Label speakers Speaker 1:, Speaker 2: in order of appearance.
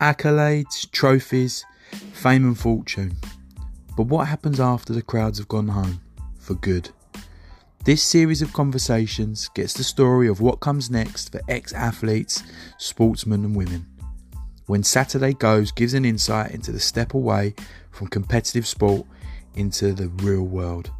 Speaker 1: accolades, trophies, fame, and fortune. But what happens after the crowds have gone home? For good. This series of conversations gets the story of what comes next for ex athletes, sportsmen, and women. When Saturday Goes gives an insight into the step away from competitive sport into the real world.